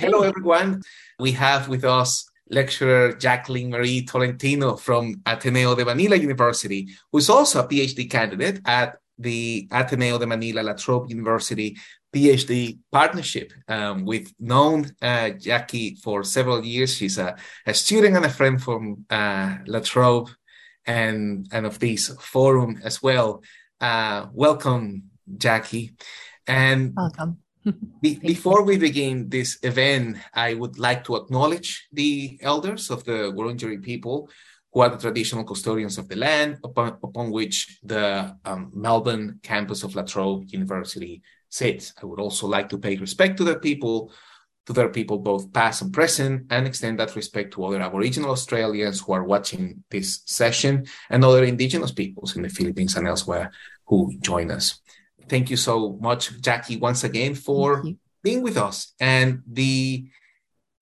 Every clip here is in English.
Hello, everyone. We have with us lecturer Jacqueline Marie Tolentino from Ateneo de Manila University, who's also a PhD candidate at the Ateneo de Manila La Trobe University PhD partnership. Um, we've known uh, Jackie for several years. She's a, a student and a friend from uh, La Trobe and, and of this forum as well. Uh, welcome, Jackie. And welcome. Be, before we begin this event, I would like to acknowledge the elders of the Wurundjeri people who are the traditional custodians of the land upon, upon which the um, Melbourne campus of La Trobe University sits. I would also like to pay respect to their people, to their people both past and present, and extend that respect to other Aboriginal Australians who are watching this session and other Indigenous peoples in the Philippines and elsewhere who join us. Thank you so much, Jackie, once again for being with us. And the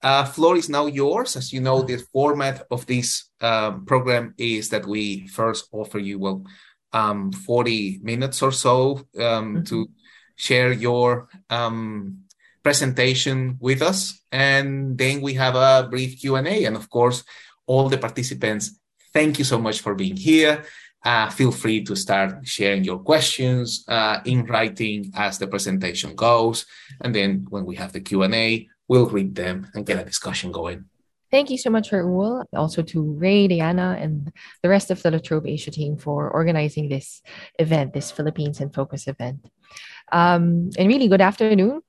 uh, floor is now yours. As you know, the format of this um, program is that we first offer you, well, um, 40 minutes or so um, mm-hmm. to share your um, presentation with us. And then we have a brief Q&A. And of course, all the participants, thank you so much for being here. Uh, feel free to start sharing your questions uh, in writing as the presentation goes. And then when we have the Q&A, we'll read them and get a discussion going. Thank you so much, Raul. Also to Ray, Diana, and the rest of the La Trobe Asia team for organizing this event, this Philippines in Focus event. Um, and really, good afternoon.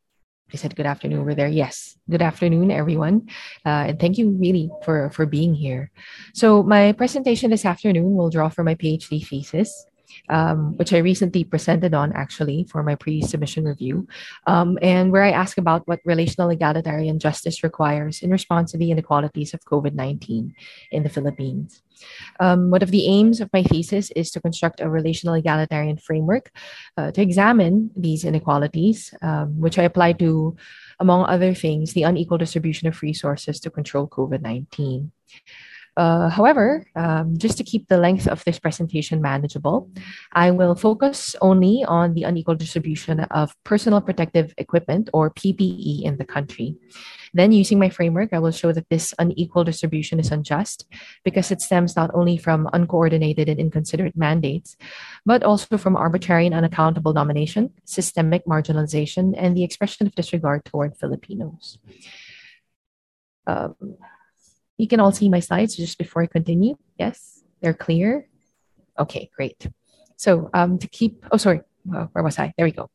I said good afternoon over there. Yes, good afternoon, everyone, uh, and thank you really for for being here. So my presentation this afternoon will draw from my PhD thesis um, which I recently presented on actually for my pre submission review, um, and where I ask about what relational egalitarian justice requires in response to the inequalities of COVID 19 in the Philippines. Um, one of the aims of my thesis is to construct a relational egalitarian framework uh, to examine these inequalities, um, which I apply to, among other things, the unequal distribution of resources to control COVID 19. Uh, however, um, just to keep the length of this presentation manageable, I will focus only on the unequal distribution of personal protective equipment or PPE in the country. Then, using my framework, I will show that this unequal distribution is unjust because it stems not only from uncoordinated and inconsiderate mandates, but also from arbitrary and unaccountable domination, systemic marginalization, and the expression of disregard toward Filipinos. Um, you can all see my slides just before I continue. Yes, they're clear. Okay, great. So um, to keep, oh, sorry, where was I? There we go.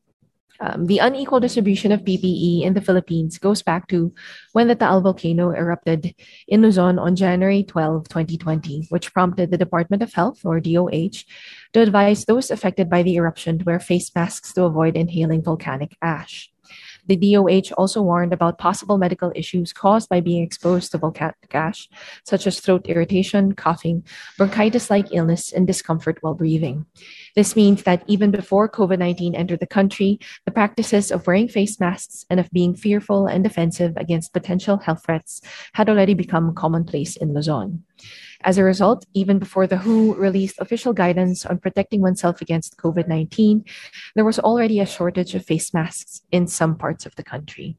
Um, the unequal distribution of PPE in the Philippines goes back to when the Taal volcano erupted in Luzon on January 12, 2020, which prompted the Department of Health, or DOH, to advise those affected by the eruption to wear face masks to avoid inhaling volcanic ash. The DOH also warned about possible medical issues caused by being exposed to volcanic ash, such as throat irritation, coughing, bronchitis like illness, and discomfort while breathing. This means that even before COVID 19 entered the country, the practices of wearing face masks and of being fearful and defensive against potential health threats had already become commonplace in Luzon. As a result, even before the WHO released official guidance on protecting oneself against COVID 19, there was already a shortage of face masks in some parts of the country.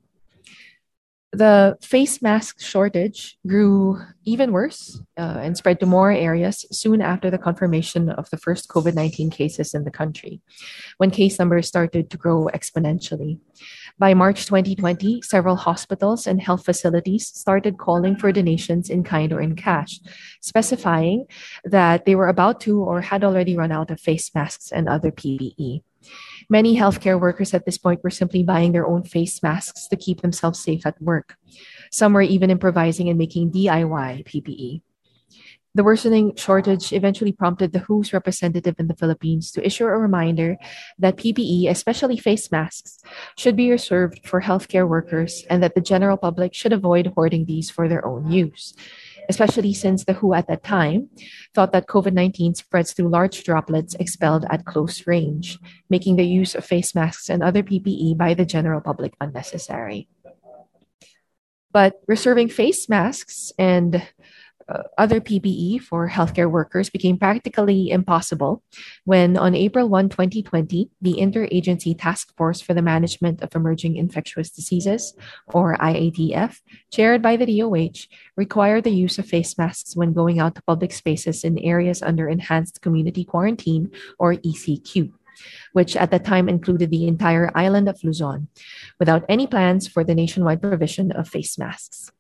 The face mask shortage grew even worse uh, and spread to more areas soon after the confirmation of the first COVID 19 cases in the country, when case numbers started to grow exponentially. By March 2020, several hospitals and health facilities started calling for donations in kind or in cash, specifying that they were about to or had already run out of face masks and other PPE. Many healthcare workers at this point were simply buying their own face masks to keep themselves safe at work. Some were even improvising and making DIY PPE. The worsening shortage eventually prompted the WHO's representative in the Philippines to issue a reminder that PPE, especially face masks, should be reserved for healthcare workers and that the general public should avoid hoarding these for their own use, especially since the WHO at that time thought that COVID 19 spreads through large droplets expelled at close range, making the use of face masks and other PPE by the general public unnecessary. But reserving face masks and uh, other PPE for healthcare workers became practically impossible when, on April 1, 2020, the Interagency Task Force for the Management of Emerging Infectious Diseases, or IATF, chaired by the DOH, required the use of face masks when going out to public spaces in areas under Enhanced Community Quarantine, or ECQ which at the time included the entire island of Luzon, without any plans for the nationwide provision of face masks.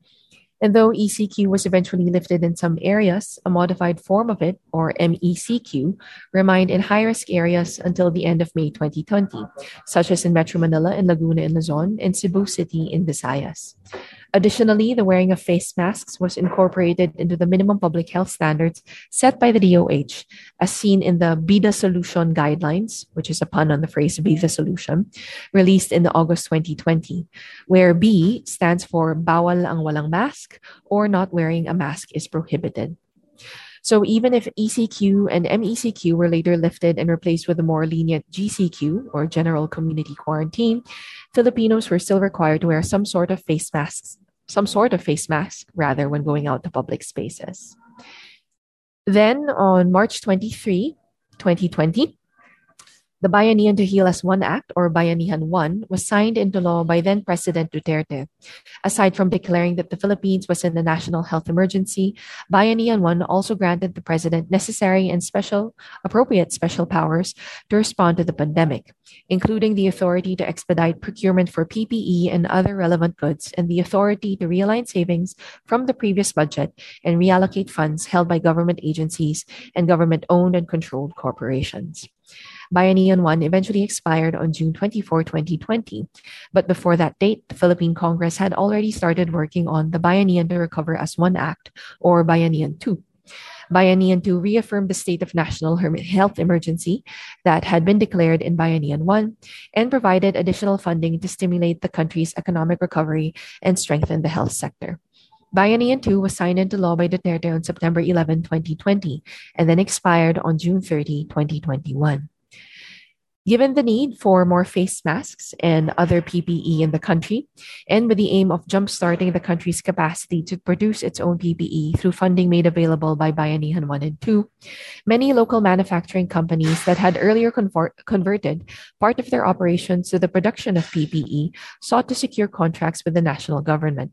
And though ECQ was eventually lifted in some areas, a modified form of it, or MECQ, remained in high risk areas until the end of May 2020, such as in Metro Manila and Laguna in Luzon and Cebu City in Visayas. Additionally, the wearing of face masks was incorporated into the minimum public health standards set by the DOH, as seen in the BIDA Solution Guidelines, which is a pun on the phrase BIDA Solution, released in August 2020, where B stands for Bawal ang walang mask or not wearing a mask is prohibited. So even if ECQ and MECQ were later lifted and replaced with a more lenient GCQ or general community quarantine, Filipinos were still required to wear some sort of face masks some sort of face mask rather when going out to public spaces. Then on March 23, 2020, the Bayanihan to Heal as One Act, or Bayanihan 1, was signed into law by then President Duterte. Aside from declaring that the Philippines was in a national health emergency, Bayanihan 1 also granted the president necessary and special, appropriate special powers to respond to the pandemic, including the authority to expedite procurement for PPE and other relevant goods, and the authority to realign savings from the previous budget and reallocate funds held by government agencies and government owned and controlled corporations. Bayanihan 1 eventually expired on June 24, 2020. But before that date, the Philippine Congress had already started working on the Bayanihan to Recover as One Act, or Bayanihan 2. Bayanihan 2 reaffirmed the state of national health emergency that had been declared in Bayanihan 1 and provided additional funding to stimulate the country's economic recovery and strengthen the health sector. Bayanihan 2 was signed into law by Duterte on September 11, 2020, and then expired on June 30, 2021. Given the need for more face masks and other PPE in the country, and with the aim of jumpstarting the country's capacity to produce its own PPE through funding made available by Bayanihan 1 and 2, many local manufacturing companies that had earlier convert- converted part of their operations to the production of PPE sought to secure contracts with the national government.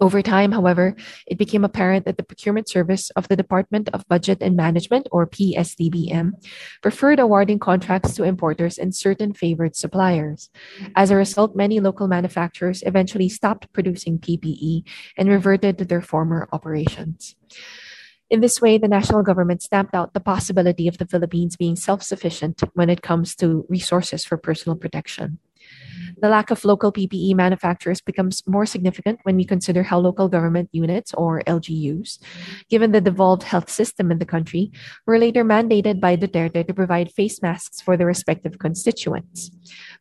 Over time, however, it became apparent that the procurement service of the Department of Budget and Management, or PSDBM, preferred awarding contracts to importers and certain favored suppliers. As a result, many local manufacturers eventually stopped producing PPE and reverted to their former operations. In this way, the national government stamped out the possibility of the Philippines being self sufficient when it comes to resources for personal protection. The lack of local PPE manufacturers becomes more significant when we consider how local government units, or LGUs, given the devolved health system in the country, were later mandated by Duterte to provide face masks for their respective constituents.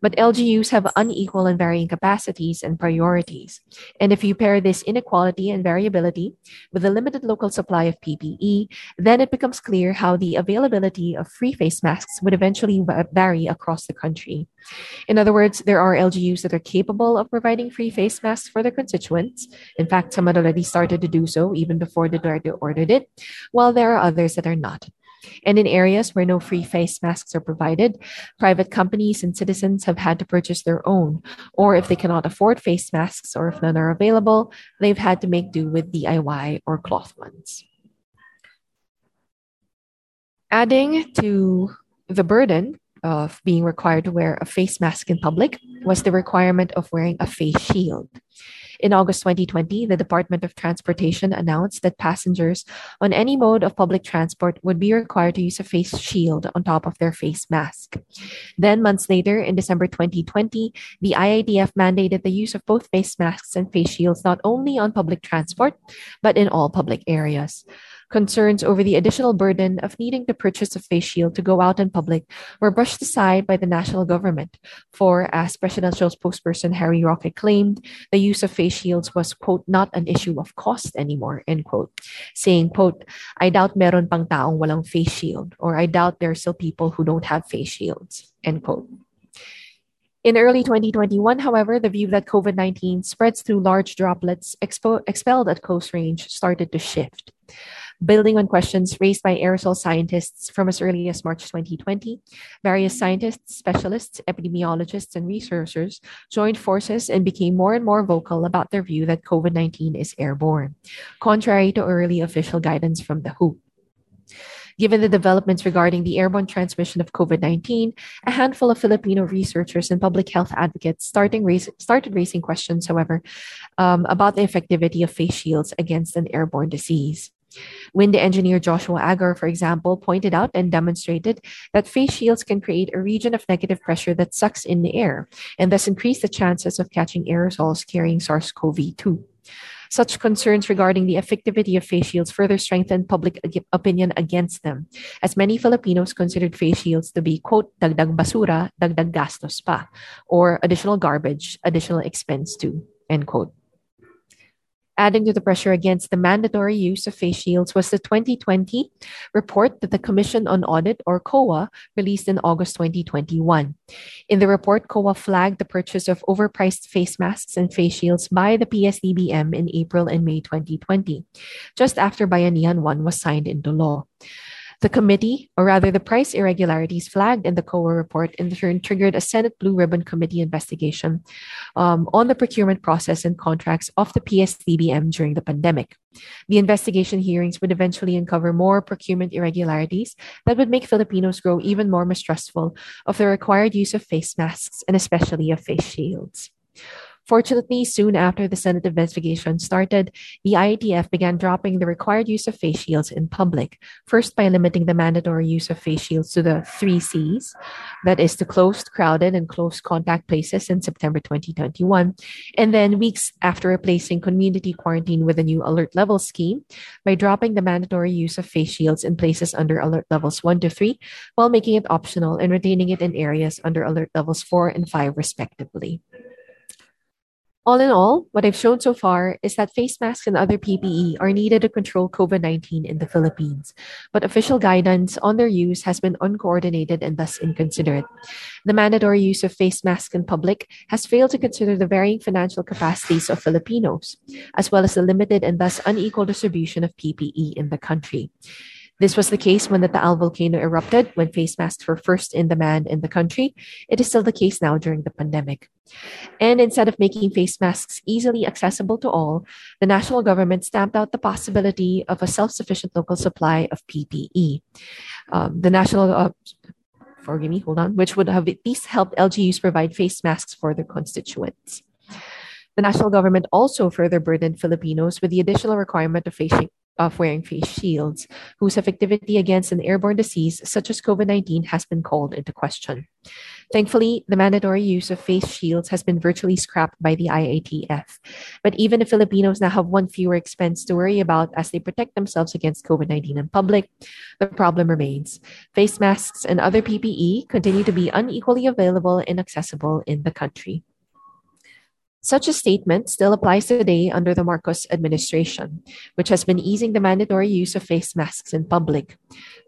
But LGUs have unequal and varying capacities and priorities. And if you pair this inequality and variability with a limited local supply of PPE, then it becomes clear how the availability of free face masks would eventually vary across the country. In other words, there are LGUs that are capable of providing free face masks for their constituents. In fact, some had already started to do so even before the Duterte ordered it, while there are others that are not. And in areas where no free face masks are provided, private companies and citizens have had to purchase their own. Or if they cannot afford face masks or if none are available, they've had to make do with DIY or cloth ones. Adding to the burden of being required to wear a face mask in public was the requirement of wearing a face shield. In August 2020, the Department of Transportation announced that passengers on any mode of public transport would be required to use a face shield on top of their face mask. Then, months later, in December 2020, the IATF mandated the use of both face masks and face shields not only on public transport, but in all public areas. Concerns over the additional burden of needing to purchase a face shield to go out in public were brushed aside by the national government. For, as presidential spokesperson Harry Roque claimed, the use of face shields was, quote, not an issue of cost anymore, end quote, saying, quote, I doubt meron pang taong walang face shield, or I doubt there are still people who don't have face shields, end quote. In early 2021, however, the view that COVID 19 spreads through large droplets expo- expelled at close range started to shift. Building on questions raised by aerosol scientists from as early as March 2020, various scientists, specialists, epidemiologists, and researchers joined forces and became more and more vocal about their view that COVID 19 is airborne, contrary to early official guidance from the WHO. Given the developments regarding the airborne transmission of COVID 19, a handful of Filipino researchers and public health advocates raise, started raising questions, however, um, about the effectivity of face shields against an airborne disease. Wind engineer Joshua Agar, for example, pointed out and demonstrated that face shields can create a region of negative pressure that sucks in the air and thus increase the chances of catching aerosols carrying SARS CoV 2. Such concerns regarding the effectivity of face shields further strengthened public opinion against them, as many Filipinos considered face shields to be, quote, dagdag basura, dagdag gastos pa, or additional garbage, additional expense too, end quote. Adding to the pressure against the mandatory use of face shields was the 2020 report that the Commission on Audit, or COA, released in August 2021. In the report, COA flagged the purchase of overpriced face masks and face shields by the PSDBM in April and May 2020, just after Bayanihan 1 was signed into law. The committee, or rather the price irregularities flagged in the COA report, in turn triggered a Senate Blue Ribbon Committee investigation um, on the procurement process and contracts of the PSDBM during the pandemic. The investigation hearings would eventually uncover more procurement irregularities that would make Filipinos grow even more mistrustful of the required use of face masks and especially of face shields. Fortunately, soon after the Senate investigation started, the IATF began dropping the required use of face shields in public, first by limiting the mandatory use of face shields to the three C's that is, to closed, crowded, and close contact places in September 2021, and then weeks after replacing community quarantine with a new alert level scheme by dropping the mandatory use of face shields in places under alert levels 1 to 3 while making it optional and retaining it in areas under alert levels 4 and 5, respectively. All in all, what I've shown so far is that face masks and other PPE are needed to control COVID 19 in the Philippines, but official guidance on their use has been uncoordinated and thus inconsiderate. The mandatory use of face masks in public has failed to consider the varying financial capacities of Filipinos, as well as the limited and thus unequal distribution of PPE in the country. This was the case when the Taal volcano erupted, when face masks were first in demand in the country. It is still the case now during the pandemic. And instead of making face masks easily accessible to all, the national government stamped out the possibility of a self sufficient local supply of PPE. Um, the national, uh, forgive me, hold on, which would have at least helped LGUs provide face masks for their constituents. The national government also further burdened Filipinos with the additional requirement of face, of wearing face shields, whose effectivity against an airborne disease such as COVID 19 has been called into question. Thankfully, the mandatory use of face shields has been virtually scrapped by the IATF. But even if Filipinos now have one fewer expense to worry about as they protect themselves against COVID 19 in public, the problem remains. Face masks and other PPE continue to be unequally available and accessible in the country. Such a statement still applies today under the Marcos administration, which has been easing the mandatory use of face masks in public.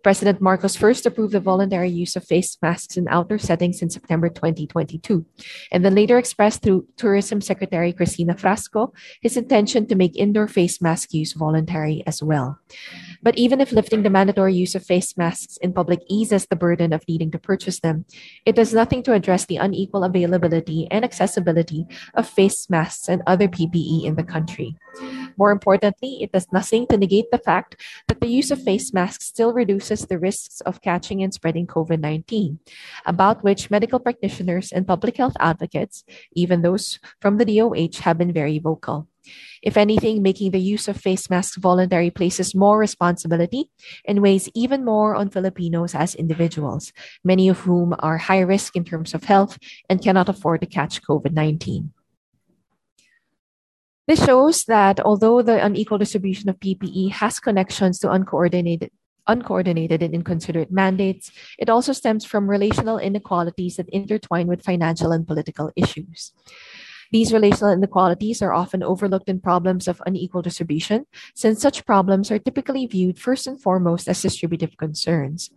President Marcos first approved the voluntary use of face masks in outdoor settings in September 2022, and then later expressed through Tourism Secretary Cristina Frasco his intention to make indoor face mask use voluntary as well. But even if lifting the mandatory use of face masks in public eases the burden of needing to purchase them, it does nothing to address the unequal availability and accessibility of face masks and other PPE in the country. More importantly, it does nothing to negate the fact that the use of face masks still reduces the risks of catching and spreading COVID 19, about which medical practitioners and public health advocates, even those from the DOH, have been very vocal. If anything, making the use of face masks voluntary places more responsibility and weighs even more on Filipinos as individuals, many of whom are high risk in terms of health and cannot afford to catch COVID 19. This shows that although the unequal distribution of PPE has connections to uncoordinated uncoordinated and inconsiderate mandates, it also stems from relational inequalities that intertwine with financial and political issues. These relational inequalities are often overlooked in problems of unequal distribution, since such problems are typically viewed first and foremost as distributive concerns.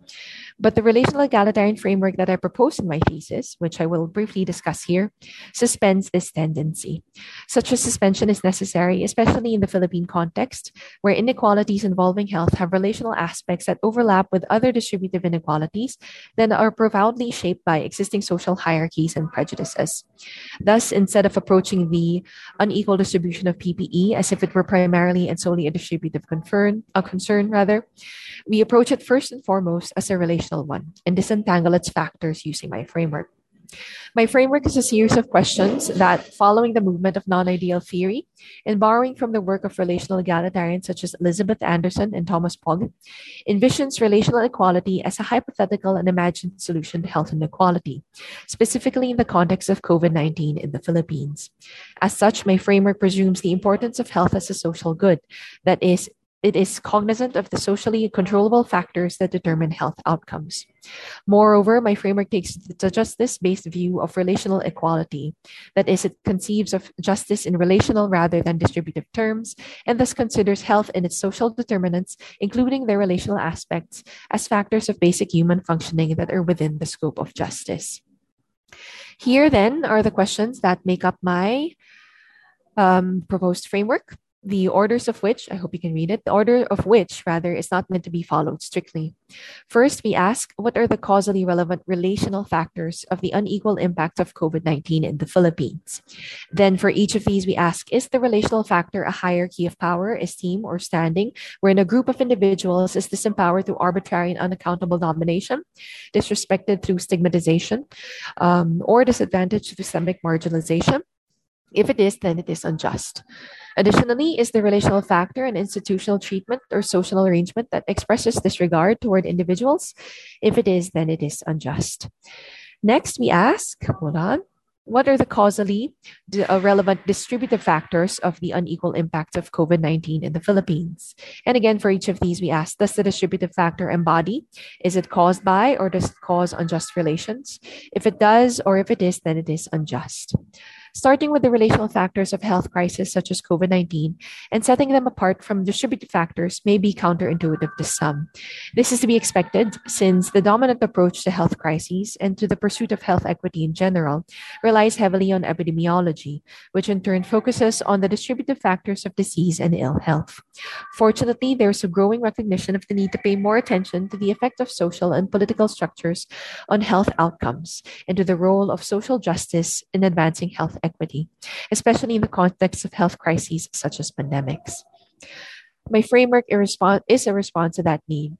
But the relational egalitarian framework that I propose in my thesis, which I will briefly discuss here, suspends this tendency. Such a suspension is necessary, especially in the Philippine context, where inequalities involving health have relational aspects that overlap with other distributive inequalities that are profoundly shaped by existing social hierarchies and prejudices. Thus, instead of approaching the unequal distribution of PPE as if it were primarily and solely a distributive concern, a concern rather, we approach it first and foremost as a relational one and disentangle its factors using my framework. My framework is a series of questions that, following the movement of non ideal theory and borrowing from the work of relational egalitarians such as Elizabeth Anderson and Thomas Pogge, envisions relational equality as a hypothetical and imagined solution to health inequality, specifically in the context of COVID 19 in the Philippines. As such, my framework presumes the importance of health as a social good that is it is cognizant of the socially controllable factors that determine health outcomes. Moreover, my framework takes the justice based view of relational equality. That is, it conceives of justice in relational rather than distributive terms, and thus considers health and its social determinants, including their relational aspects, as factors of basic human functioning that are within the scope of justice. Here, then, are the questions that make up my um, proposed framework the orders of which, I hope you can read it, the order of which, rather, is not meant to be followed strictly. First, we ask what are the causally relevant relational factors of the unequal impact of COVID 19 in the Philippines? Then, for each of these, we ask is the relational factor a hierarchy of power, esteem, or standing, wherein a group of individuals is disempowered through arbitrary and unaccountable domination, disrespected through stigmatization, um, or disadvantaged through systemic marginalization? If it is, then it is unjust. Additionally, is the relational factor an institutional treatment or social arrangement that expresses disregard toward individuals? If it is, then it is unjust. Next, we ask, hold on, what are the causally uh, relevant distributive factors of the unequal impact of COVID 19 in the Philippines? And again, for each of these, we ask Does the distributive factor embody? Is it caused by or does it cause unjust relations? If it does, or if it is, then it is unjust starting with the relational factors of health crisis such as COVID 19 and setting them apart from distributed factors may be counterintuitive to some. This is to be expected since the dominant approach to health crises and to the pursuit of health equity in general relies heavily on epidemiology, which in turn focuses on the distributive factors of disease and ill health. Fortunately, there is a growing recognition of the need to pay more attention to the effect of social and political structures on health outcomes and to the role of social justice in advancing health equity, especially in the context of health crises such as pandemics. My framework is a response to that need.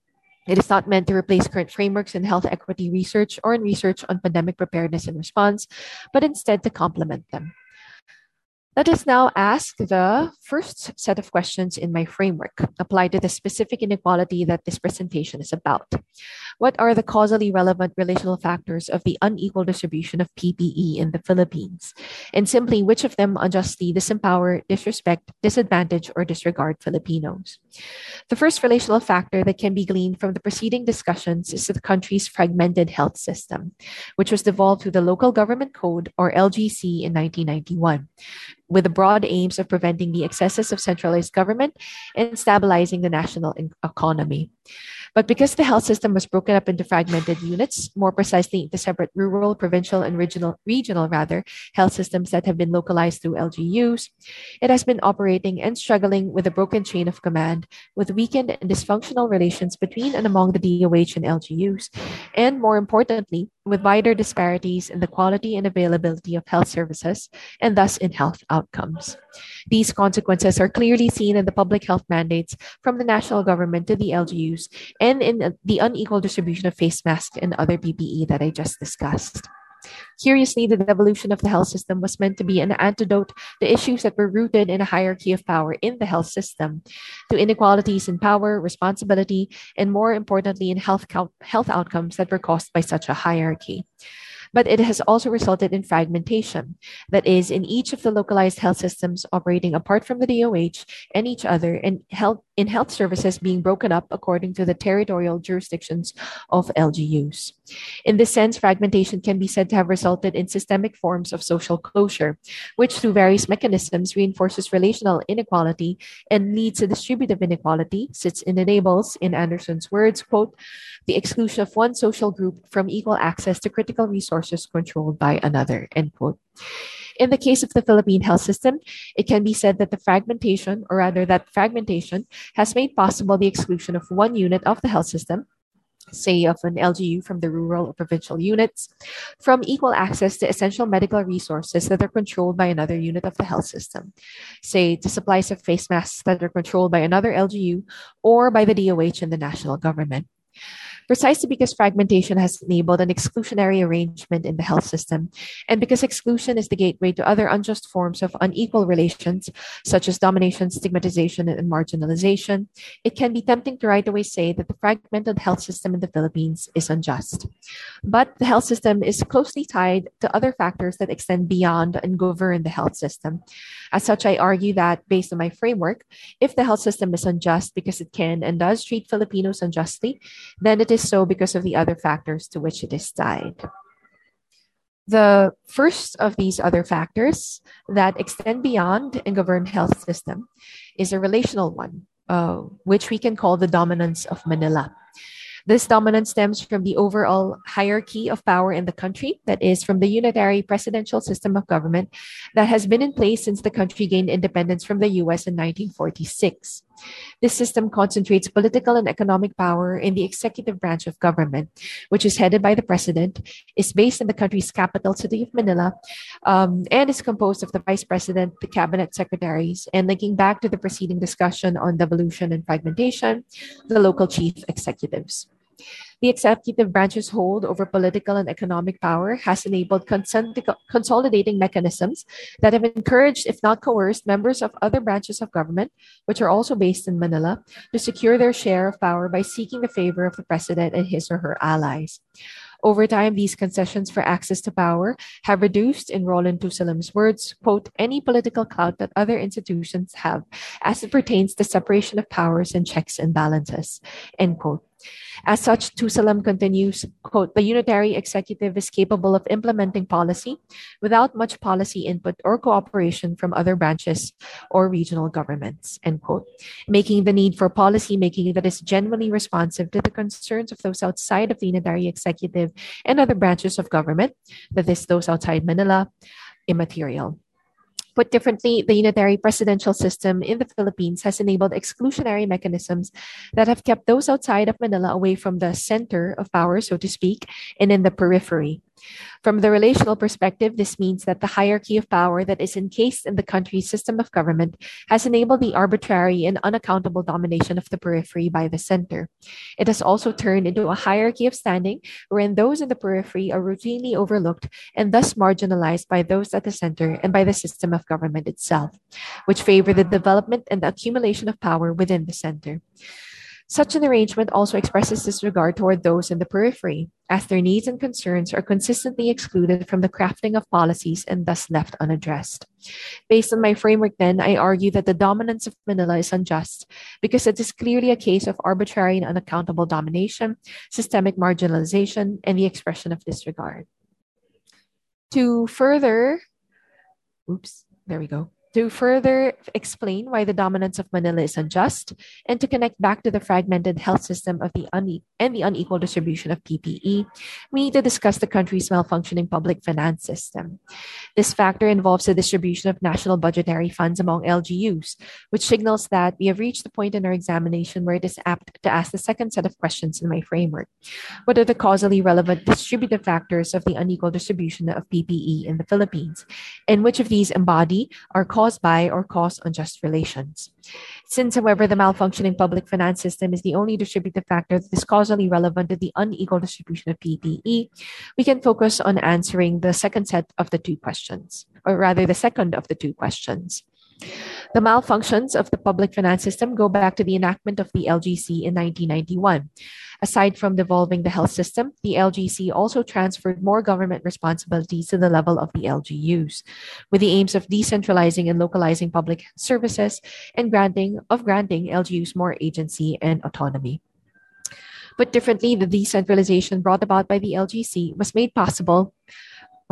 It is not meant to replace current frameworks in health equity research or in research on pandemic preparedness and response, but instead to complement them. Let us now ask the first set of questions in my framework applied to the specific inequality that this presentation is about. What are the causally relevant relational factors of the unequal distribution of PPE in the Philippines? And simply, which of them unjustly disempower, disrespect, disadvantage, or disregard Filipinos? The first relational factor that can be gleaned from the preceding discussions is the country's fragmented health system, which was devolved through the Local Government Code, or LGC, in 1991 with the broad aims of preventing the excesses of centralized government and stabilizing the national economy. But because the health system was broken up into fragmented units, more precisely into separate rural, provincial, and regional, regional rather, health systems that have been localized through LGUs, it has been operating and struggling with a broken chain of command, with weakened and dysfunctional relations between and among the DOH and LGUs, and more importantly, with wider disparities in the quality and availability of health services, and thus in health outcomes. These consequences are clearly seen in the public health mandates from the national government to the LGUs and in the unequal distribution of face masks and other PPE that I just discussed. Curiously, the devolution of the health system was meant to be an antidote to issues that were rooted in a hierarchy of power in the health system, to inequalities in power, responsibility, and more importantly, in health, health outcomes that were caused by such a hierarchy. But it has also resulted in fragmentation. That is, in each of the localized health systems operating apart from the DOH and each other, and health in health services being broken up according to the territorial jurisdictions of LGUs. In this sense, fragmentation can be said to have resulted in systemic forms of social closure, which through various mechanisms reinforces relational inequality and leads to distributive inequality, since it enables, in Anderson's words, quote, the exclusion of one social group from equal access to critical resources controlled by another, end quote. In the case of the Philippine health system, it can be said that the fragmentation, or rather that fragmentation, has made possible the exclusion of one unit of the health system, say of an LGU from the rural or provincial units, from equal access to essential medical resources that are controlled by another unit of the health system, say to supplies of face masks that are controlled by another LGU or by the DOH and the national government precisely because fragmentation has enabled an exclusionary arrangement in the health system, and because exclusion is the gateway to other unjust forms of unequal relations, such as domination, stigmatization, and marginalization, it can be tempting to right away say that the fragmented health system in the Philippines is unjust. But the health system is closely tied to other factors that extend beyond and govern the health system. As such, I argue that, based on my framework, if the health system is unjust because it can and does treat Filipinos unjustly, then it is so because of the other factors to which it is tied. The first of these other factors that extend beyond and govern health system is a relational one, uh, which we can call the dominance of Manila. This dominance stems from the overall hierarchy of power in the country, that is, from the unitary presidential system of government that has been in place since the country gained independence from the US in 1946. This system concentrates political and economic power in the executive branch of government, which is headed by the president, is based in the country's capital city of Manila, um, and is composed of the vice president, the cabinet secretaries, and linking back to the preceding discussion on devolution and fragmentation, the local chief executives. The executive branch's hold over political and economic power has enabled consolidating mechanisms that have encouraged, if not coerced, members of other branches of government, which are also based in Manila, to secure their share of power by seeking the favor of the president and his or her allies. Over time, these concessions for access to power have reduced, in Rollin Tusalem's words, quote, any political clout that other institutions have as it pertains to separation of powers and checks and balances, end quote. As such, Tusalem continues, quote, the unitary executive is capable of implementing policy without much policy input or cooperation from other branches or regional governments, end quote, making the need for policy making that is genuinely responsive to the concerns of those outside of the unitary executive and other branches of government, that is, those outside Manila, immaterial. Put differently, the unitary presidential system in the Philippines has enabled exclusionary mechanisms that have kept those outside of Manila away from the center of power, so to speak, and in the periphery. From the relational perspective, this means that the hierarchy of power that is encased in the country's system of government has enabled the arbitrary and unaccountable domination of the periphery by the center. It has also turned into a hierarchy of standing wherein those in the periphery are routinely overlooked and thus marginalized by those at the center and by the system of government itself, which favor the development and the accumulation of power within the center. Such an arrangement also expresses disregard toward those in the periphery, as their needs and concerns are consistently excluded from the crafting of policies and thus left unaddressed. Based on my framework, then, I argue that the dominance of Manila is unjust because it is clearly a case of arbitrary and unaccountable domination, systemic marginalization, and the expression of disregard. To further, oops, there we go to further explain why the dominance of Manila is unjust and to connect back to the fragmented health system of the une- and the unequal distribution of PPE, we need to discuss the country's malfunctioning public finance system. This factor involves the distribution of national budgetary funds among LGUs, which signals that we have reached the point in our examination where it is apt to ask the second set of questions in my framework. What are the causally relevant distributive factors of the unequal distribution of PPE in the Philippines? And which of these embody our caused by or cause unjust relations. Since, however, the malfunctioning public finance system is the only distributive factor that is causally relevant to the unequal distribution of PPE, we can focus on answering the second set of the two questions, or rather, the second of the two questions. The malfunctions of the public finance system go back to the enactment of the LGC in 1991. Aside from devolving the health system, the LGC also transferred more government responsibilities to the level of the LGUs, with the aims of decentralizing and localizing public services and granting of granting LGUs more agency and autonomy. But differently, the decentralization brought about by the LGC was made possible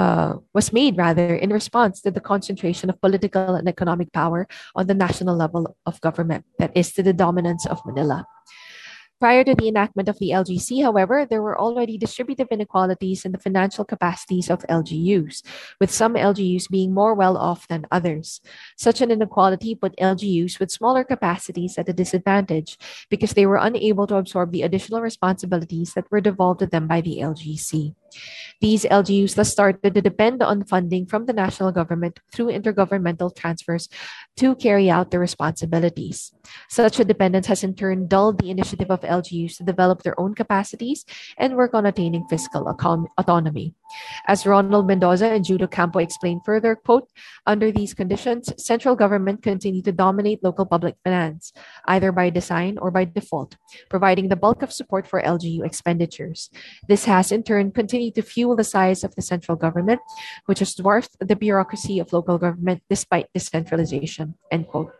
uh, was made rather in response to the concentration of political and economic power on the national level of government, that is, to the dominance of Manila. Prior to the enactment of the LGC, however, there were already distributive inequalities in the financial capacities of LGUs, with some LGUs being more well off than others. Such an inequality put LGUs with smaller capacities at a disadvantage because they were unable to absorb the additional responsibilities that were devolved to them by the LGC. These LGUs thus started to depend on funding from the national government through intergovernmental transfers to carry out their responsibilities. Such a dependence has in turn dulled the initiative of LGUs to develop their own capacities and work on attaining fiscal autonomy. As Ronald Mendoza and Jude Campo explained further, quote, under these conditions, central government continued to dominate local public finance, either by design or by default, providing the bulk of support for LGU expenditures. This has in turn continued to fuel the size of the central government, which has dwarfed the bureaucracy of local government despite decentralization, end quote.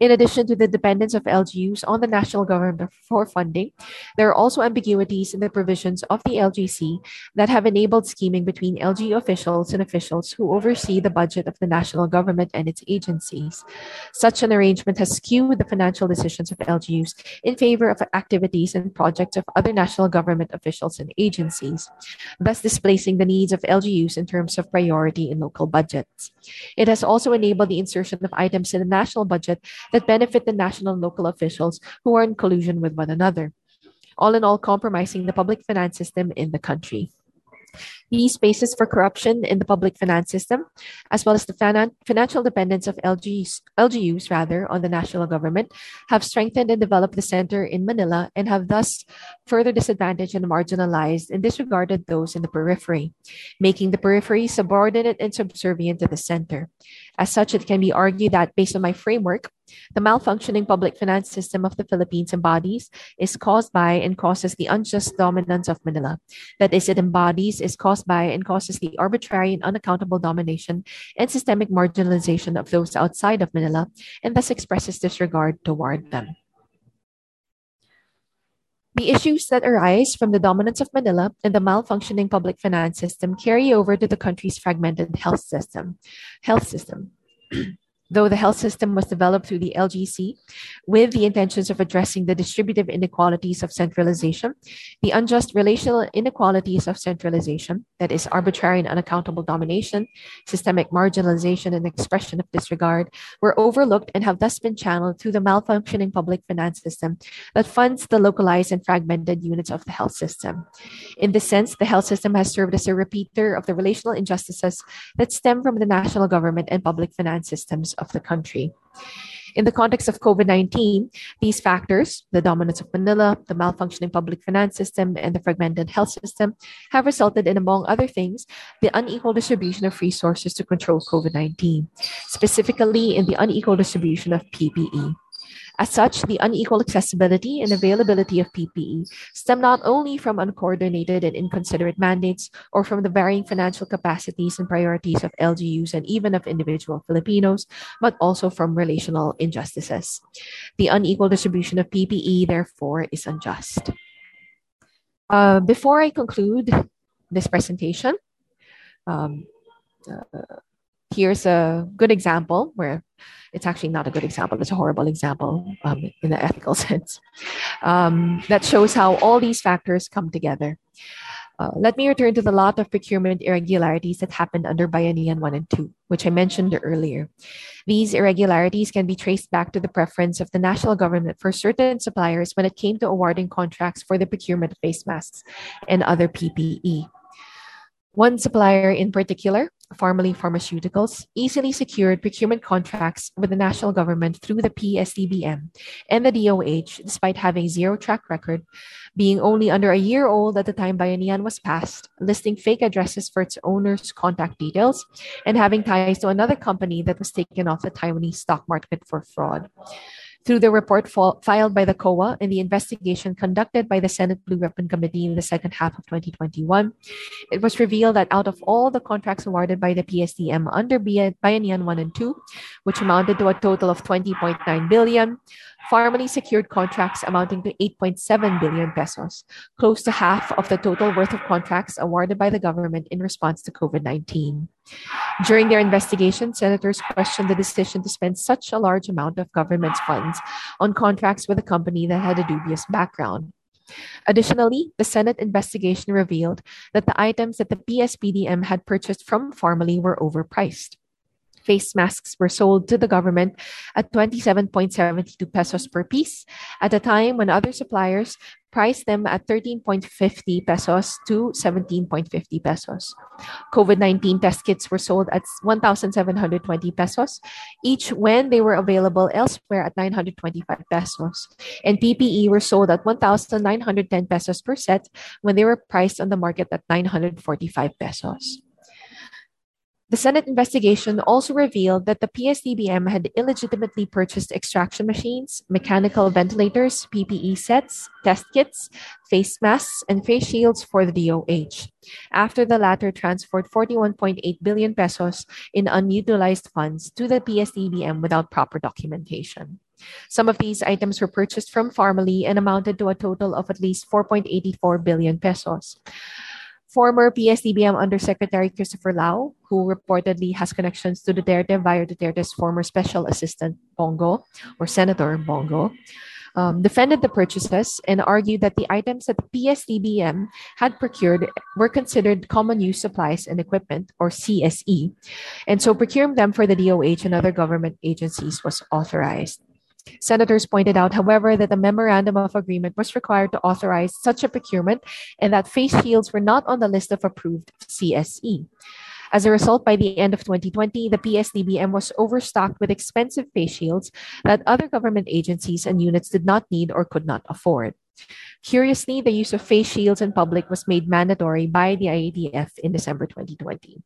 In addition to the dependence of LGUs on the national government for funding, there are also ambiguities in the provisions of the LGC that have enabled scheming between LGU officials and officials who oversee the budget of the national government and its agencies. Such an arrangement has skewed the financial decisions of LGUs in favor of activities and projects of other national government officials and agencies, thus displacing the needs of LGUs in terms of priority in local budgets. It has also enabled the insertion of items in the national budget that benefit the national and local officials who are in collusion with one another, all in all, compromising the public finance system in the country. These spaces for corruption in the public finance system, as well as the finan- financial dependence of LGs, LGUs rather on the national government, have strengthened and developed the center in Manila and have thus further disadvantaged and marginalized and disregarded those in the periphery, making the periphery subordinate and subservient to the center. As such, it can be argued that based on my framework, the malfunctioning public finance system of the Philippines embodies is caused by and causes the unjust dominance of Manila. That is, it embodies, is caused by, and causes the arbitrary and unaccountable domination and systemic marginalization of those outside of Manila, and thus expresses disregard toward them. The issues that arise from the dominance of Manila and the malfunctioning public finance system carry over to the country's fragmented health system. Health system. though the health system was developed through the LGC with the intentions of addressing the distributive inequalities of centralization, the unjust relational inequalities of centralization, that is, arbitrary and unaccountable domination, systemic marginalization, and expression of disregard, were overlooked and have thus been channeled through the malfunctioning public finance system that funds the localized and fragmented units of the health system. In this sense, the health system has served as a repeater of the relational injustices that stem from the national government and public finance systems of the country. In the context of COVID 19, these factors, the dominance of Manila, the malfunctioning public finance system, and the fragmented health system, have resulted in, among other things, the unequal distribution of resources to control COVID 19, specifically in the unequal distribution of PPE. As such, the unequal accessibility and availability of PPE stem not only from uncoordinated and inconsiderate mandates or from the varying financial capacities and priorities of LGUs and even of individual Filipinos, but also from relational injustices. The unequal distribution of PPE, therefore, is unjust. Uh, before I conclude this presentation, um, uh, here's a good example where it's actually not a good example it's a horrible example um, in the ethical sense um, that shows how all these factors come together uh, let me return to the lot of procurement irregularities that happened under Bayanihan 1 and 2, which I mentioned earlier. These irregularities can be traced back to the preference of the national government for certain suppliers when it came to awarding contracts for the procurement of face masks and other PPE. One supplier in particular Pharmally pharmaceuticals, easily secured procurement contracts with the national government through the PSDBM and the DOH, despite having zero track record, being only under a year old at the time Bayanihan was passed, listing fake addresses for its owner's contact details, and having ties to another company that was taken off the Taiwanese stock market for fraud. Through the report filed by the COA and the investigation conducted by the Senate Blue Ribbon Committee in the second half of 2021, it was revealed that out of all the contracts awarded by the PSDBM under Bayanihan 1 and 2, which amounted to a total of 20.9 billion, Pharmally secured contracts amounting to 8.7 billion pesos, close to half of the total worth of contracts awarded by the government in response to COVID 19. During their investigation, senators questioned the decision to spend such a large amount of government's funds on contracts with a company that had a dubious background. Additionally, the Senate investigation revealed that the items that the PSDBM had purchased from Pharmally were overpriced face masks were sold to the government at 27.72 pesos per piece at a time when other suppliers priced them at 13.50 pesos to 17.50 pesos. COVID 19 test kits were sold at 1,720 pesos each when they were available elsewhere at 925 pesos. And PPE were sold at 1,910 pesos per set when they were priced on the market at 945 pesos. The Senate investigation also revealed that the PSDBM had illegitimately purchased extraction machines, mechanical ventilators, PPE sets, test kits, face masks, and face shields for the DOH, after the latter transferred 41.8 billion pesos in unutilized funds to the PSDBM without proper documentation. Some of these items were purchased from Pharmally and amounted to a total of at least 4.84 billion pesos. Former PSDBM Undersecretary Christopher Lao, who reportedly has connections to Duterte via Duterte's former special assistant, Bong Go, or Senator Bong Go, um, defended the purchases and argued that the items that PSDBM had procured were considered common use supplies and equipment, or CSE, and so procuring them for the DOH and other government agencies was authorized. Senators pointed out, however, that a memorandum of agreement was required to authorize such a procurement and that face shields were not on the list of approved CSE. As a result, by the end of 2020, the PSDBM was overstocked with expensive face shields that other government agencies and units did not need or could not afford. Curiously, the use of face shields in public was made mandatory by the IATF in December 2020.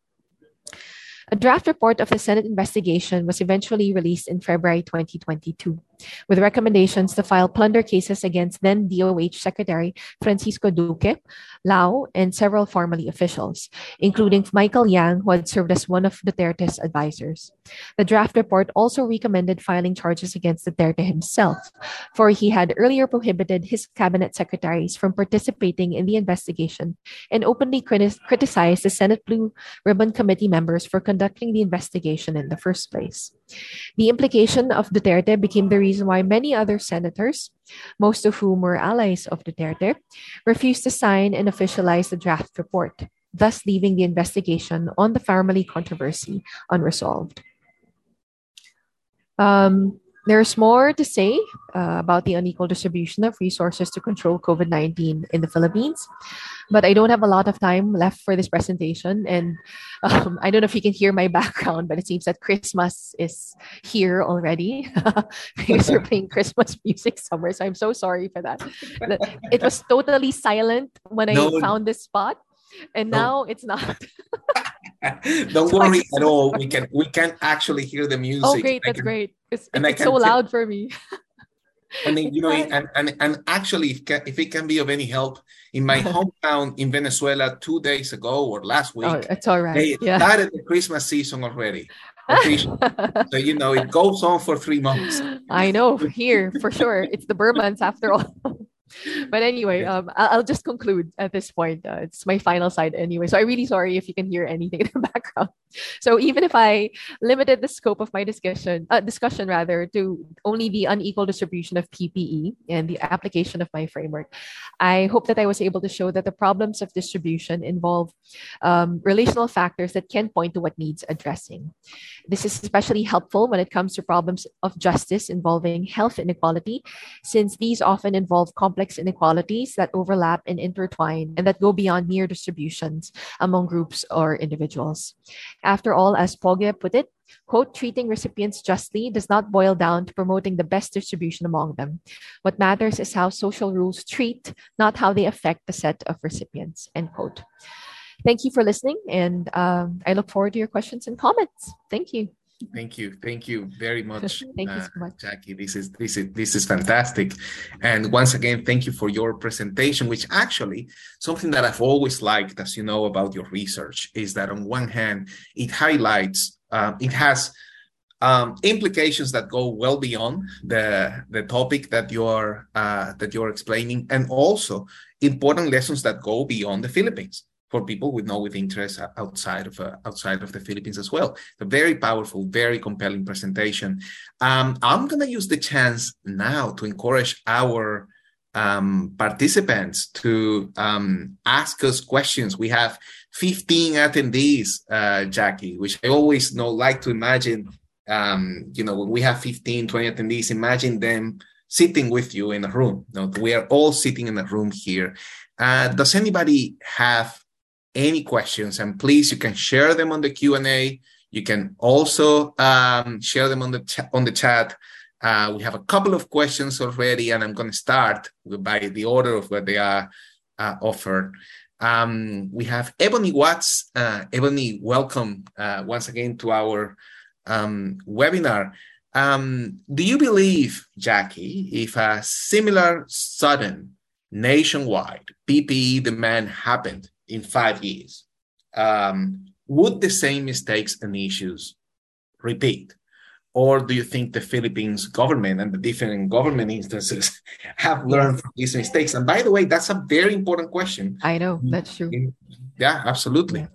A draft report of the Senate investigation was eventually released in February 2022 with recommendations to file plunder cases against then DOH Secretary Francisco Duque, Lao, and several formerly officials, including Michael Yang, who had served as one of Duterte's advisors. The draft report also recommended filing charges against Duterte himself, for he had earlier prohibited his cabinet secretaries from participating in the investigation and openly criti- criticized the Senate Blue Ribbon Committee members for conducting the investigation in the first place. The implication of Duterte became the reason why many other senators, most of whom were allies of the Duterte, refused to sign and officialize the draft report, thus leaving the investigation on the Pharmally controversy unresolved. Um, there's more to say uh, about the unequal distribution of resources to control COVID 19 in the Philippines, but I don't have a lot of time left for this presentation. And um, I don't know if you can hear my background, but it seems that Christmas is here already because we're playing Christmas music somewhere. So I'm so sorry for that. It was totally silent when I no. found this spot, and no. now it's not. Don't worry at all. We can we can actually hear the oh, music. Oh, great! That's can, great. It's, it's so loud for me. Mean, you know, and, and, and actually, if, can, if it can be of any help, in my hometown in Venezuela two days ago or last oh, week, oh, it's all right. They yeah. started the Christmas season already. so you know, it goes on for three months. I know here for sure. It's the ber months after all but anyway, um, I'll, just conclude at this point. Uh, it's my final slide anyway. So I'm really sorry if you can hear anything in the background. So even if I limited the scope of my discussion, uh, discussion rather, to only the unequal distribution of PPE and the application of my framework, I hope that I was able to show that the problems of distribution involve um, relational factors that can point to what needs addressing. This is especially helpful when it comes to problems of justice involving health inequality, since these often involve complex complex inequalities that overlap and intertwine and that go beyond mere distributions among groups or individuals. After all, as Pogge put it, quote, treating recipients justly does not boil down to promoting the best distribution among them. What matters is how social rules treat, not how they affect the set of recipients, end quote. Thank you for listening, and um, I look forward to your questions and comments. Thank you. Thank you, thank you very much, thank uh, you so much, Jackie. This is this is this is fantastic, and once again, thank you for your presentation. Which actually something that I've always liked, as you know, about your research is that on one hand, it highlights, uh, it has um, implications that go well beyond the the topic that you're uh, that you're explaining, and also important lessons that go beyond the Philippines for people with no with interest outside of uh, outside of the Philippines as well. A very powerful, very compelling presentation. Um, I'm gonna use the chance now to encourage our um, participants to um, ask us questions. We have 15 attendees, uh, Jackie, which I always know like to imagine. Um, you know, when we have 15, 20 attendees, imagine them sitting with you in a room. You know, we are all sitting in a room here. Uh, does anybody have any questions and please you can share them on the q&a you can also um, share them on the ch- on the chat. Uh, we have a couple of questions already and i'm going to start by the order of where they are uh, offered. Um, we have ebony watts uh, ebony welcome uh, once again to our um, webinar. Um, do you believe jackie if a similar sudden nationwide ppe demand happened in five years, um, would the same mistakes and issues repeat? Or do you think the Philippines government and the different government instances have learned from these mistakes? And by the way, that's a very important question. I know, that's true. Yeah, absolutely. Yeah.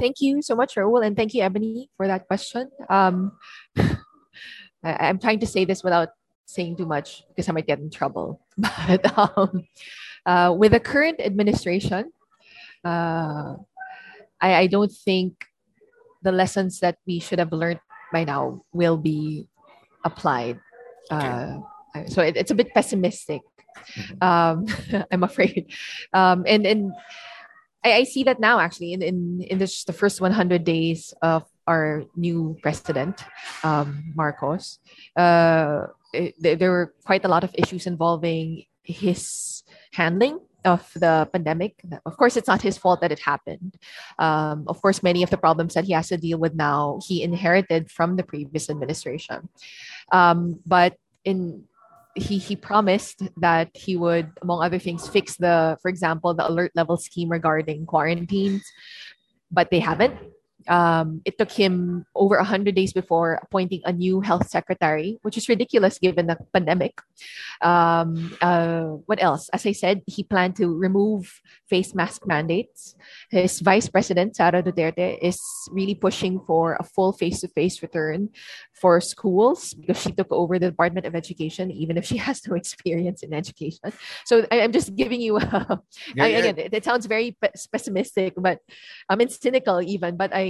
Thank you so much, Raul, and thank you, Ebony, for that question. Um, I, am trying to say this without saying too much because I might get in trouble. But um, uh, with the current administration, uh, I, I don't think the lessons that we should have learned by now will be applied. Uh, so it, it's a bit pessimistic. Mm-hmm. Um, I'm afraid. Um, and and I, I, see that now actually in in in this, the first 100 days of our new president, um, Marcos. Uh, it, there were quite a lot of issues involving his handling of the pandemic. Of course, it's not his fault that it happened. Um, of course, many of the problems that he has to deal with now, he inherited from the previous administration. Um, but in he he promised that he would, among other things, fix the, for example, the alert level scheme regarding quarantines, but they haven't um, it took him over 100 days before appointing a new health secretary, which is ridiculous given the pandemic. Um, uh, what else? As I said, he planned to remove face mask mandates. His vice president, Sara Duterte, is really pushing for a full face to face return for schools because she took over the Department of Education, even if she has no experience in education. So I, am just giving you, a, yeah, I, yeah. again, it, it, sounds very pessimistic, but I mean cynical even. But I,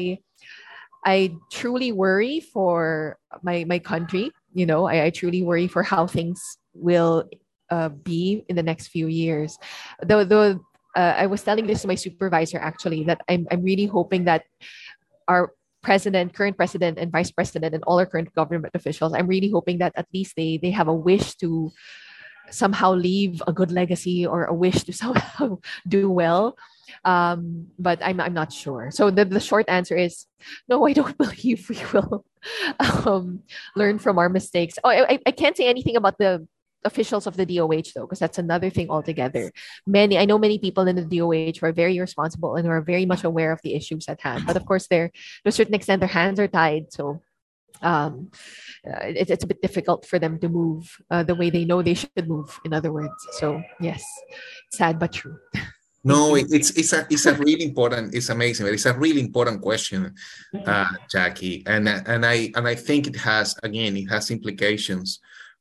I truly worry for my my country. You know, I, I truly worry for how things will uh, be in the next few years. Though, though uh, I was telling this to my supervisor actually that I'm I'm really hoping that our president, current president, and vice president, and all our current government officials, I'm really hoping that at least they they have a wish to somehow leave a good legacy or a wish to somehow do well. Um, but I'm I'm not sure. So the, the short answer is no, I don't believe we will um, learn from our mistakes. Oh, I, I can't say anything about the officials of the DOH though, because that's another thing altogether. Many I know many people in the DOH who are very responsible and who are very much aware of the issues at hand. But of course, they're to a certain extent their hands are tied. So um, uh, it, it's a bit difficult for them to move uh, the way they know they should move. In other words, so yes, sad but true. No, it's it's a it's a really important. It's amazing, but it's a really important question, uh, Jackie, and and I and I think it has again it has implications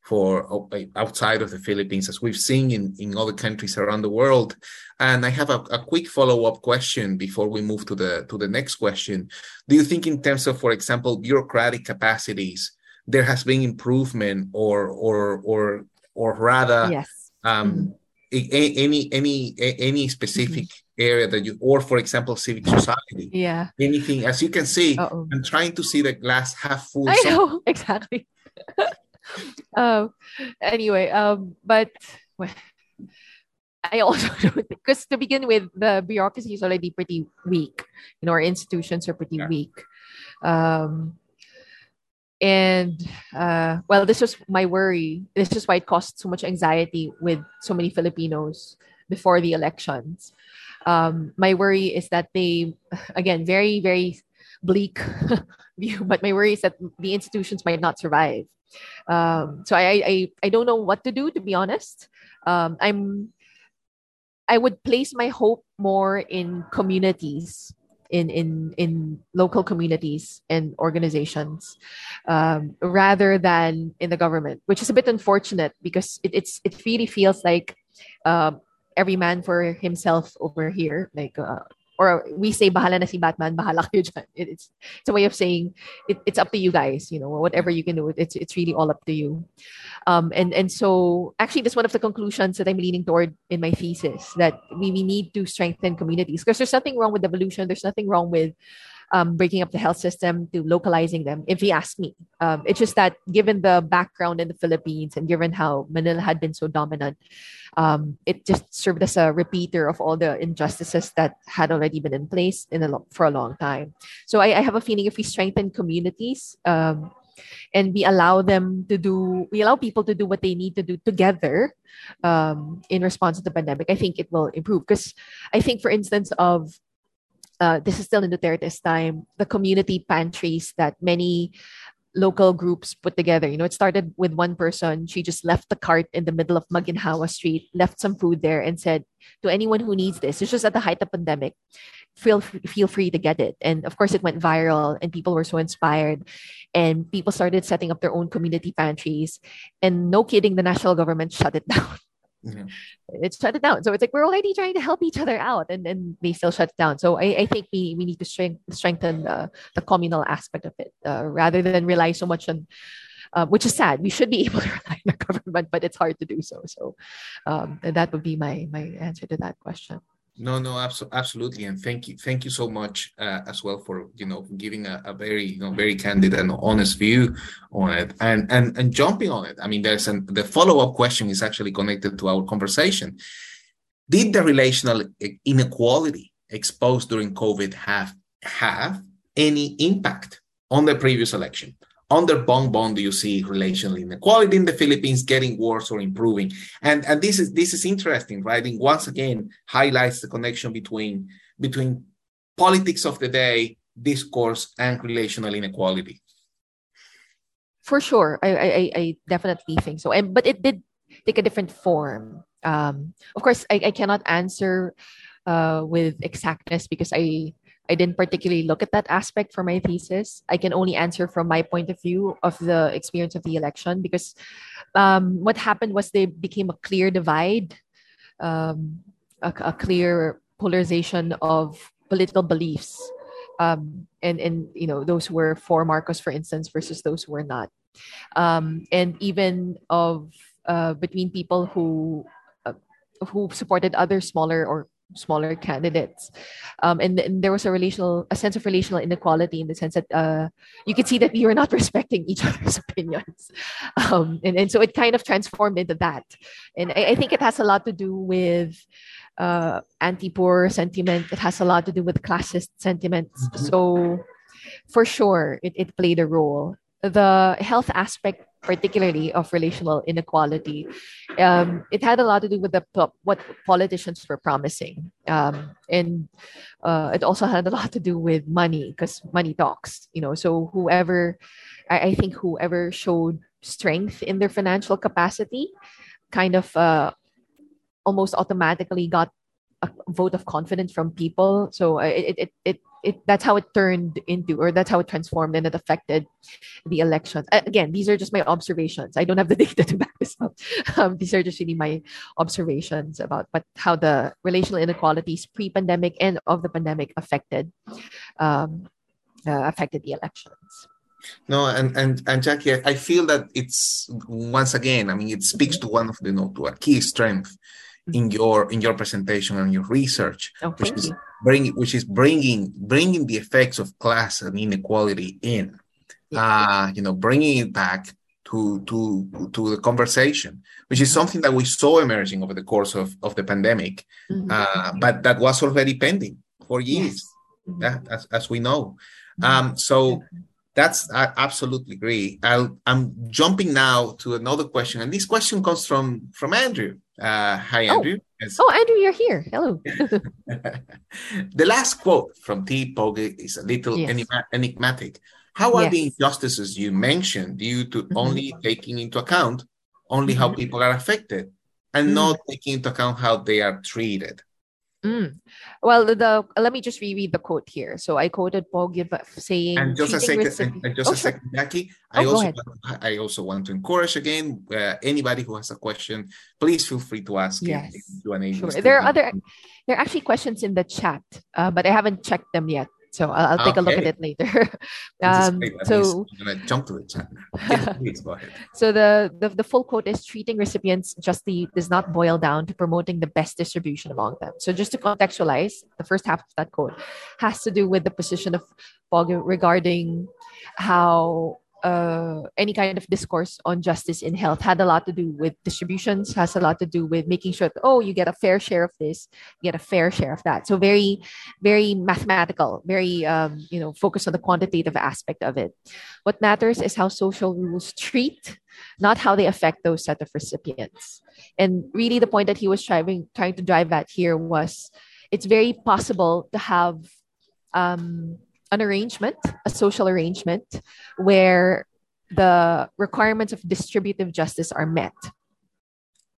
for outside of the Philippines, as we've seen in, in other countries around the world. And I have a, a quick follow-up question before we move to the to the next question. Do you think, in terms of, for example, bureaucratic capacities, there has been improvement, or or or or rather, yes. Um, mm-hmm. any any any specific mm-hmm. area that you, or for example, civic society. Yeah. Anything, as you can see, Uh-oh. I'm trying to see the glass half full. I know exactly. um. Anyway, um, but. Well, I also because to begin with, the bureaucracy is already pretty weak. You know, our institutions are pretty yeah. weak. Um, and uh, well, this was my worry. This is why it caused so much anxiety with so many Filipinos before the elections. Um, my worry is that they, again, very very bleak view. But my worry is that the institutions might not survive. Um, so I, I I don't know what to do to be honest. Um, I'm I would place my hope more in communities, in in in local communities and organizations, um, rather than in the government, which is a bit unfortunate because it, it's it really feels like uh, every man for himself over here. Like uh, or we say bahala na si Batman, bahala kayo dyan. It's, it's a way of saying it, it's up to you guys, you know, whatever you can do, it's, it's really all up to you. Um, and, and so actually that's one of the conclusions that I'm leaning toward in my thesis, that we, we need to strengthen communities because there's nothing wrong with devolution. There's nothing wrong with um, breaking up the health system to localizing them, if you ask me. Um, it's just that given the background in the Philippines and given how Manila had been so dominant, um, it just served as a repeater of all the injustices that had already been in place in a lo- for a long time. So I, I, have a feeling if we strengthen communities um, and we allow them to do, we allow people to do what they need to do together um, in response to the pandemic, I think it will improve. Because I think, for instance, of uh, this is still in Duterte's time, the community pantries that many local groups put together. You know, it started with one person. She just left the cart in the middle of Maginhawa Street, left some food there, and said to anyone who needs this, it's just at the height of pandemic, feel feel free to get it. And of course, it went viral, and people were so inspired, and people started setting up their own community pantries. And no kidding, the national government shut it down. Yeah. It's shut it down. So it's like we're already trying to help each other out, and then they still shut it down. So I, I think we, we need to strength, strengthen the, the communal aspect of it uh, rather than rely so much on, uh, which is sad. We should be able to rely on the government, but it's hard to do so. So um, that would be my my answer to that question. No, no, abso- absolutely, and thank you, thank you so much uh, as well for you know giving a, a, very you know very candid and honest view on it, and and and jumping on it. I mean, there's an the follow up question is actually connected to our conversation. Did the relational inequality exposed during COVID have have any impact on the previous election? Under Bongbong do you see relational inequality in the Philippines getting worse or improving? And and this is this is interesting, right? And once again highlights the connection between between politics of the day, discourse, and relational inequality. For sure, I I, I definitely think so. And but it did take a different form. Um, of course, I, I cannot answer uh, with exactness because I I didn't particularly look at that aspect for my thesis. I can only answer from my point of view of the experience of the election because um, what happened was they became a clear divide, um, a, a, clear polarization of political beliefs, um, and and you know those who were for Marcos, for instance, versus those who were not, um, and even of uh, between people who uh, who supported other smaller or smaller candidates. Um, and, and, there was a relational a sense of relational inequality in the sense that uh, you could see that we were not respecting each other's opinions. Um, and, and so it kind of transformed into that. And I, I think it has a lot to do with uh, anti-poor sentiment. It has a lot to do with classist sentiments. Mm-hmm. so for sure it, it played a role the health aspect particularly of relational inequality, um, it had a lot to do with the what politicians were promising, um, and uh, it also had a lot to do with money because money talks. You know, so whoever, I, I, think whoever showed strength in their financial capacity, kind of uh, almost automatically got a vote of confidence from people. So uh, it it it it that's how it turned into or that's how it transformed and it affected the elections again these are just my observations. I don't have the data to back this up. Um, these are just really my observations about but how the relational inequalities pre-pandemic and of the pandemic affected um, uh, affected the elections. No, and and and Jackie, I feel that it's once again. I mean, it speaks to one of the you know, to a key strength in your in your presentation and your research, oh, which is bringing which is bringing bringing the effects of class and inequality in, yeah. uh, you know, bringing it back to to to the conversation, which is something that we saw emerging over the course of of the pandemic, mm-hmm. uh, but that was already pending for years, yes. mm-hmm. yeah, as as we know. Mm-hmm. Um, so. That's I absolutely agree. i am jumping now to another question, and this question comes from from Andrew. Uh, hi, oh. Andrew. Oh. oh, Andrew, you're here. Hello. the last quote from T. Pogge is a little yes. enigmatic. How are yes. the injustices you mentioned due to mm-hmm. only taking into account only mm-hmm. how people are affected and mm-hmm. not taking into account how they are treated? Mm. Well, the let me just reread the quote here. So I quoted Pogge saying, and just a second, recipient- and, just oh, a second, sure. Jackie. I oh, also want, I also want to encourage again uh, anybody who has a question, please feel free to ask. Yes, sure. There are other, there are actually questions in the chat, uh, but I haven't checked them yet. So I'll, I'll take okay. a look at it later. um, so I'm gonna jump to it. please go ahead. So the, the the full quote is treating recipients justly does not boil down to promoting the best distribution among them. So just to contextualize, the first half of that quote has to do with the position of Pogge regarding how uh, any kind of discourse on justice in health had a lot to do with distributions, has a lot to do with making sure that, oh, you get a fair share of this, you get a fair share of that. So very, very mathematical, very, um, you know, focused on the quantitative aspect of it. What matters is how social rules treat, not how they affect those set of recipients. And really the point that he was trying, trying to drive at here was it's very possible to have um, an arrangement, a social arrangement, where the requirements of distributive justice are met,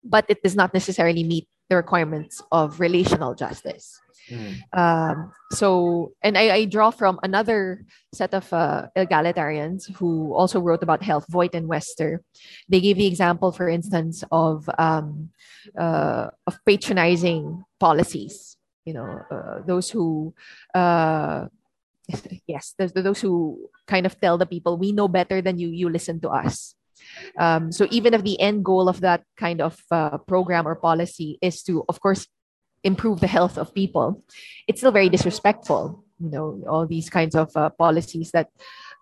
but it does not necessarily meet the requirements of relational justice. Mm. Um, so, and I, I, draw from another set of uh, egalitarians who also wrote about health, Voigt and Wester. They gave the example, for instance, of um, uh, of patronizing policies. You know, uh, those who uh, yes, there's those who kind of tell the people, we know better than you, you listen to us. Um, so even if the end goal of that kind of uh, program or policy is to, of course, improve the health of people, it's still very disrespectful. You know, all these kinds of uh, policies that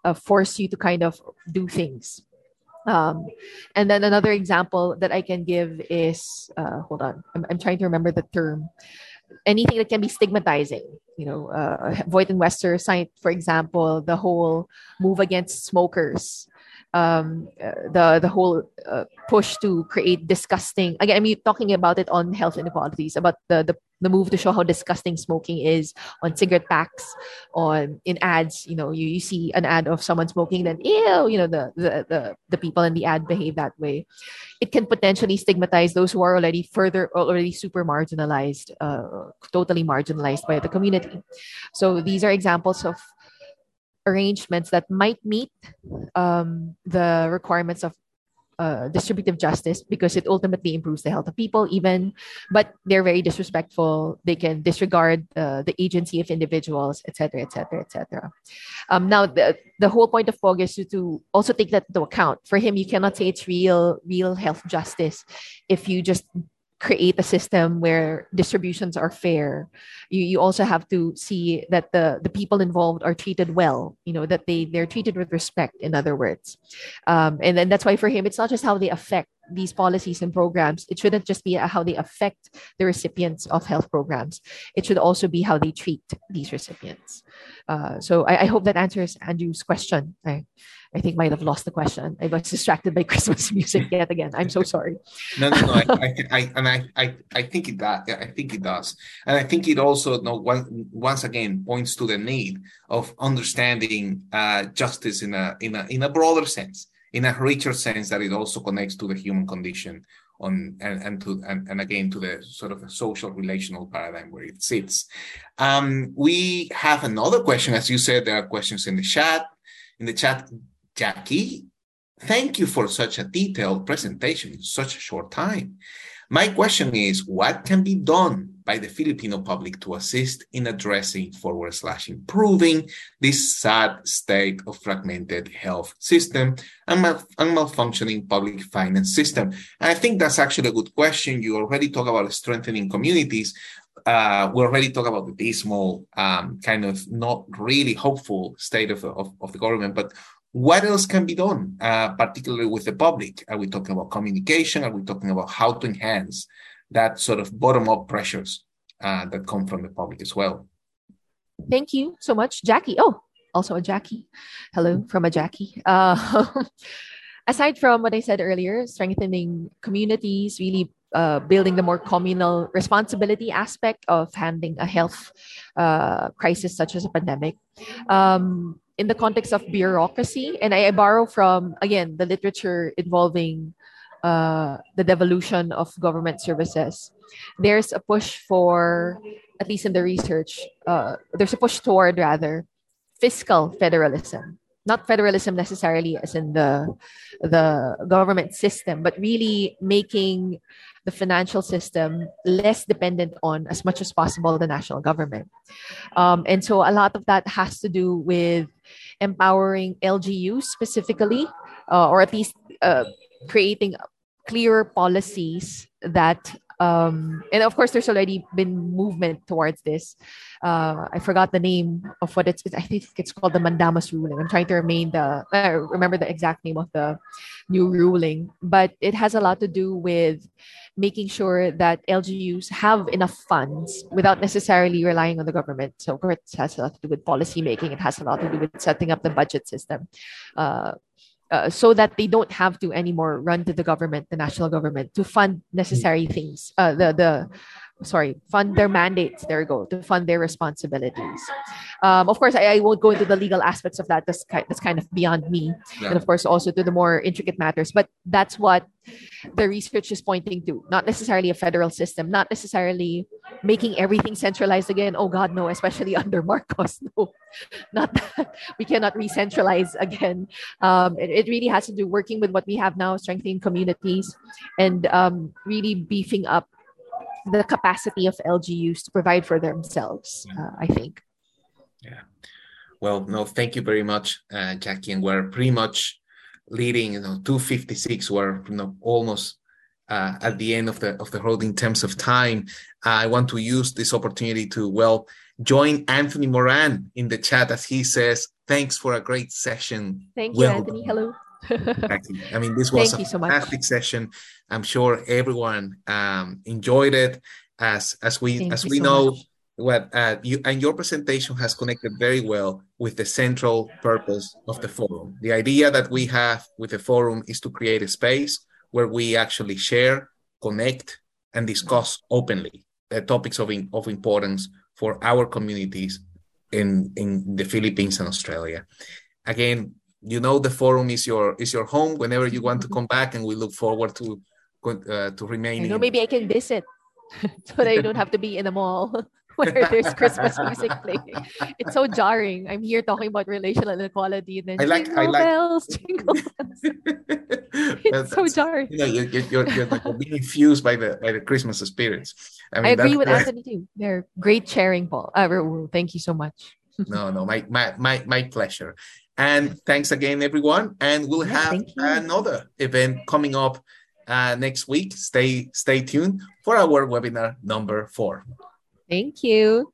uh, force you to kind of do things. Um, and then another example that I can give is, uh, hold on, I'm, I'm trying to remember the term anything that can be stigmatizing. You know, uh, Voigt and Wester cite, for example, the whole move against smokers um, uh, the the whole uh, push to create disgusting again i mean talking about it on health inequalities about the, the the move to show how disgusting smoking is on cigarette packs on in ads you know you, you see an ad of someone smoking then ew you know the, the the the people in the ad behave that way. It can potentially stigmatize those who are already further already super marginalized uh, totally marginalized by the community. So these are examples of arrangements that might meet um, the requirements of uh, distributive justice because it ultimately improves the health of people even but they're very disrespectful. They can disregard uh, the agency of individuals etc etc etc now the, the whole point of Pogge is to also take that into account. For him you cannot say it's real real health justice if you just create a system where distributions are fair. You, you also have to see that the the people involved are treated well you know that they they're treated with respect in other words. Um, and then that's why for him it's not just how they affect these policies and programs. It shouldn't just be how they affect the recipients of health programs. It should also be how they treat these recipients. Uh, so I, I, hope that answers andrew's question I think might have lost the question. I was distracted by Christmas music yet again. I'm so sorry. no, no, no. I, I, I, and I, I, I think it does. I think it does, and I think it also, no, one, once again, points to the need of understanding uh, justice in a in a in a broader sense, in a richer sense that it also connects to the human condition on and, and to and, and again to the sort of social relational paradigm where it sits. Um, we have another question, as you said, there are questions in the chat. In the chat, Jackie, thank you for such a detailed presentation in such a short time. My question is what can be done by the Filipino public to assist in addressing forward slash improving this sad state of fragmented health system and, mal- and malfunctioning public finance system? And I think that's actually a good question. You already talk about strengthening communities. Uh, we already talk about the dismal, um, kind of not really hopeful state of, of, of the government, but what else can be done, uh, particularly with the public? Are we talking about communication? Are we talking about how to enhance that sort of bottom up pressures uh, that come from the public as well? Thank you so much, Jackie. Oh, also a Jackie. Hello from a Jackie. Uh, aside from what I said earlier, strengthening communities, really uh, building the more communal responsibility aspect of handling a health uh, crisis such as a pandemic. Um, in the context of bureaucracy, and I, I borrow from again the literature involving uh, the devolution of government services. There's a push for, at least in the research, uh, there's a push toward rather fiscal federalism not federalism necessarily as in the the government system but really making the financial system less dependent on as much as possible the national government. Um, and so a lot of that has to do with empowering lgus specifically uh, or at least uh, creating clearer policies that um, and of course there's already been movement towards this. Uh, i forgot the name of what it's i think it's called the Mandanas ruling. I'm trying to remain the remember the exact name of the new ruling but it has a lot to do with making sure that lgus have enough funds without necessarily relying on the government. So it has a lot to do with policy making it has a lot to do with setting up the budget system. Uh, uh, so that they don't have to anymore run to the government, the national government, to fund necessary things. Uh, the the sorry, fund their mandates. There you go to fund their responsibilities. Um, of course, I, I, won't go into the legal aspects of that. That's kind, that's kind of beyond me, yeah. and of course, also to the more intricate matters. But that's what the research is pointing to. Not necessarily a federal system, not necessarily making everything centralized again. Oh God, no! Especially under Marcos, no, not that we cannot re-centralize again. Um, it, it, really has to do working with what we have now, strengthening communities, and um, really beefing up the capacity of LGUs to provide for themselves, uh, I think. Yeah. Well, no, thank you very much, uh, Jackie. And we're pretty much leading, you know, 256. We're you know, almost uh, at the end of the of the road in terms of time. I want to use this opportunity to well join Anthony Moran in the chat as he says, "Thanks for a great session." Thank you, Anthony. Hello. Exactly. I mean, this was Thank a fantastic session. I'm sure everyone um, enjoyed it. As as we Thank as we so know, much. what uh, you and your presentation has connected very well with the central purpose of the forum. The idea that we have with the forum is to create a space where we actually share, connect, and discuss openly the topics of, in, of importance for our communities in in the Philippines and Australia. Again, you know the forum is your is your home whenever you want to come back and we look forward to uh, to remaining you know maybe i can visit so that i don't have to be in the mall where there's Christmas music playing. It's so jarring. I'm here talking about relational inequality and then I like, jingle I like... bells, jingle bells. it's so jarring. You know, you're, you're, you're, like being infused by the by the Christmas spirits. I, mean, I agree with Anthony too. They're great sharing, Paul. Uh, thank you so much. no, no, my, my my my pleasure. And thanks again, everyone. And we'll have another event coming up uh, next week. Stay stay tuned for our webinar number four. Thank you.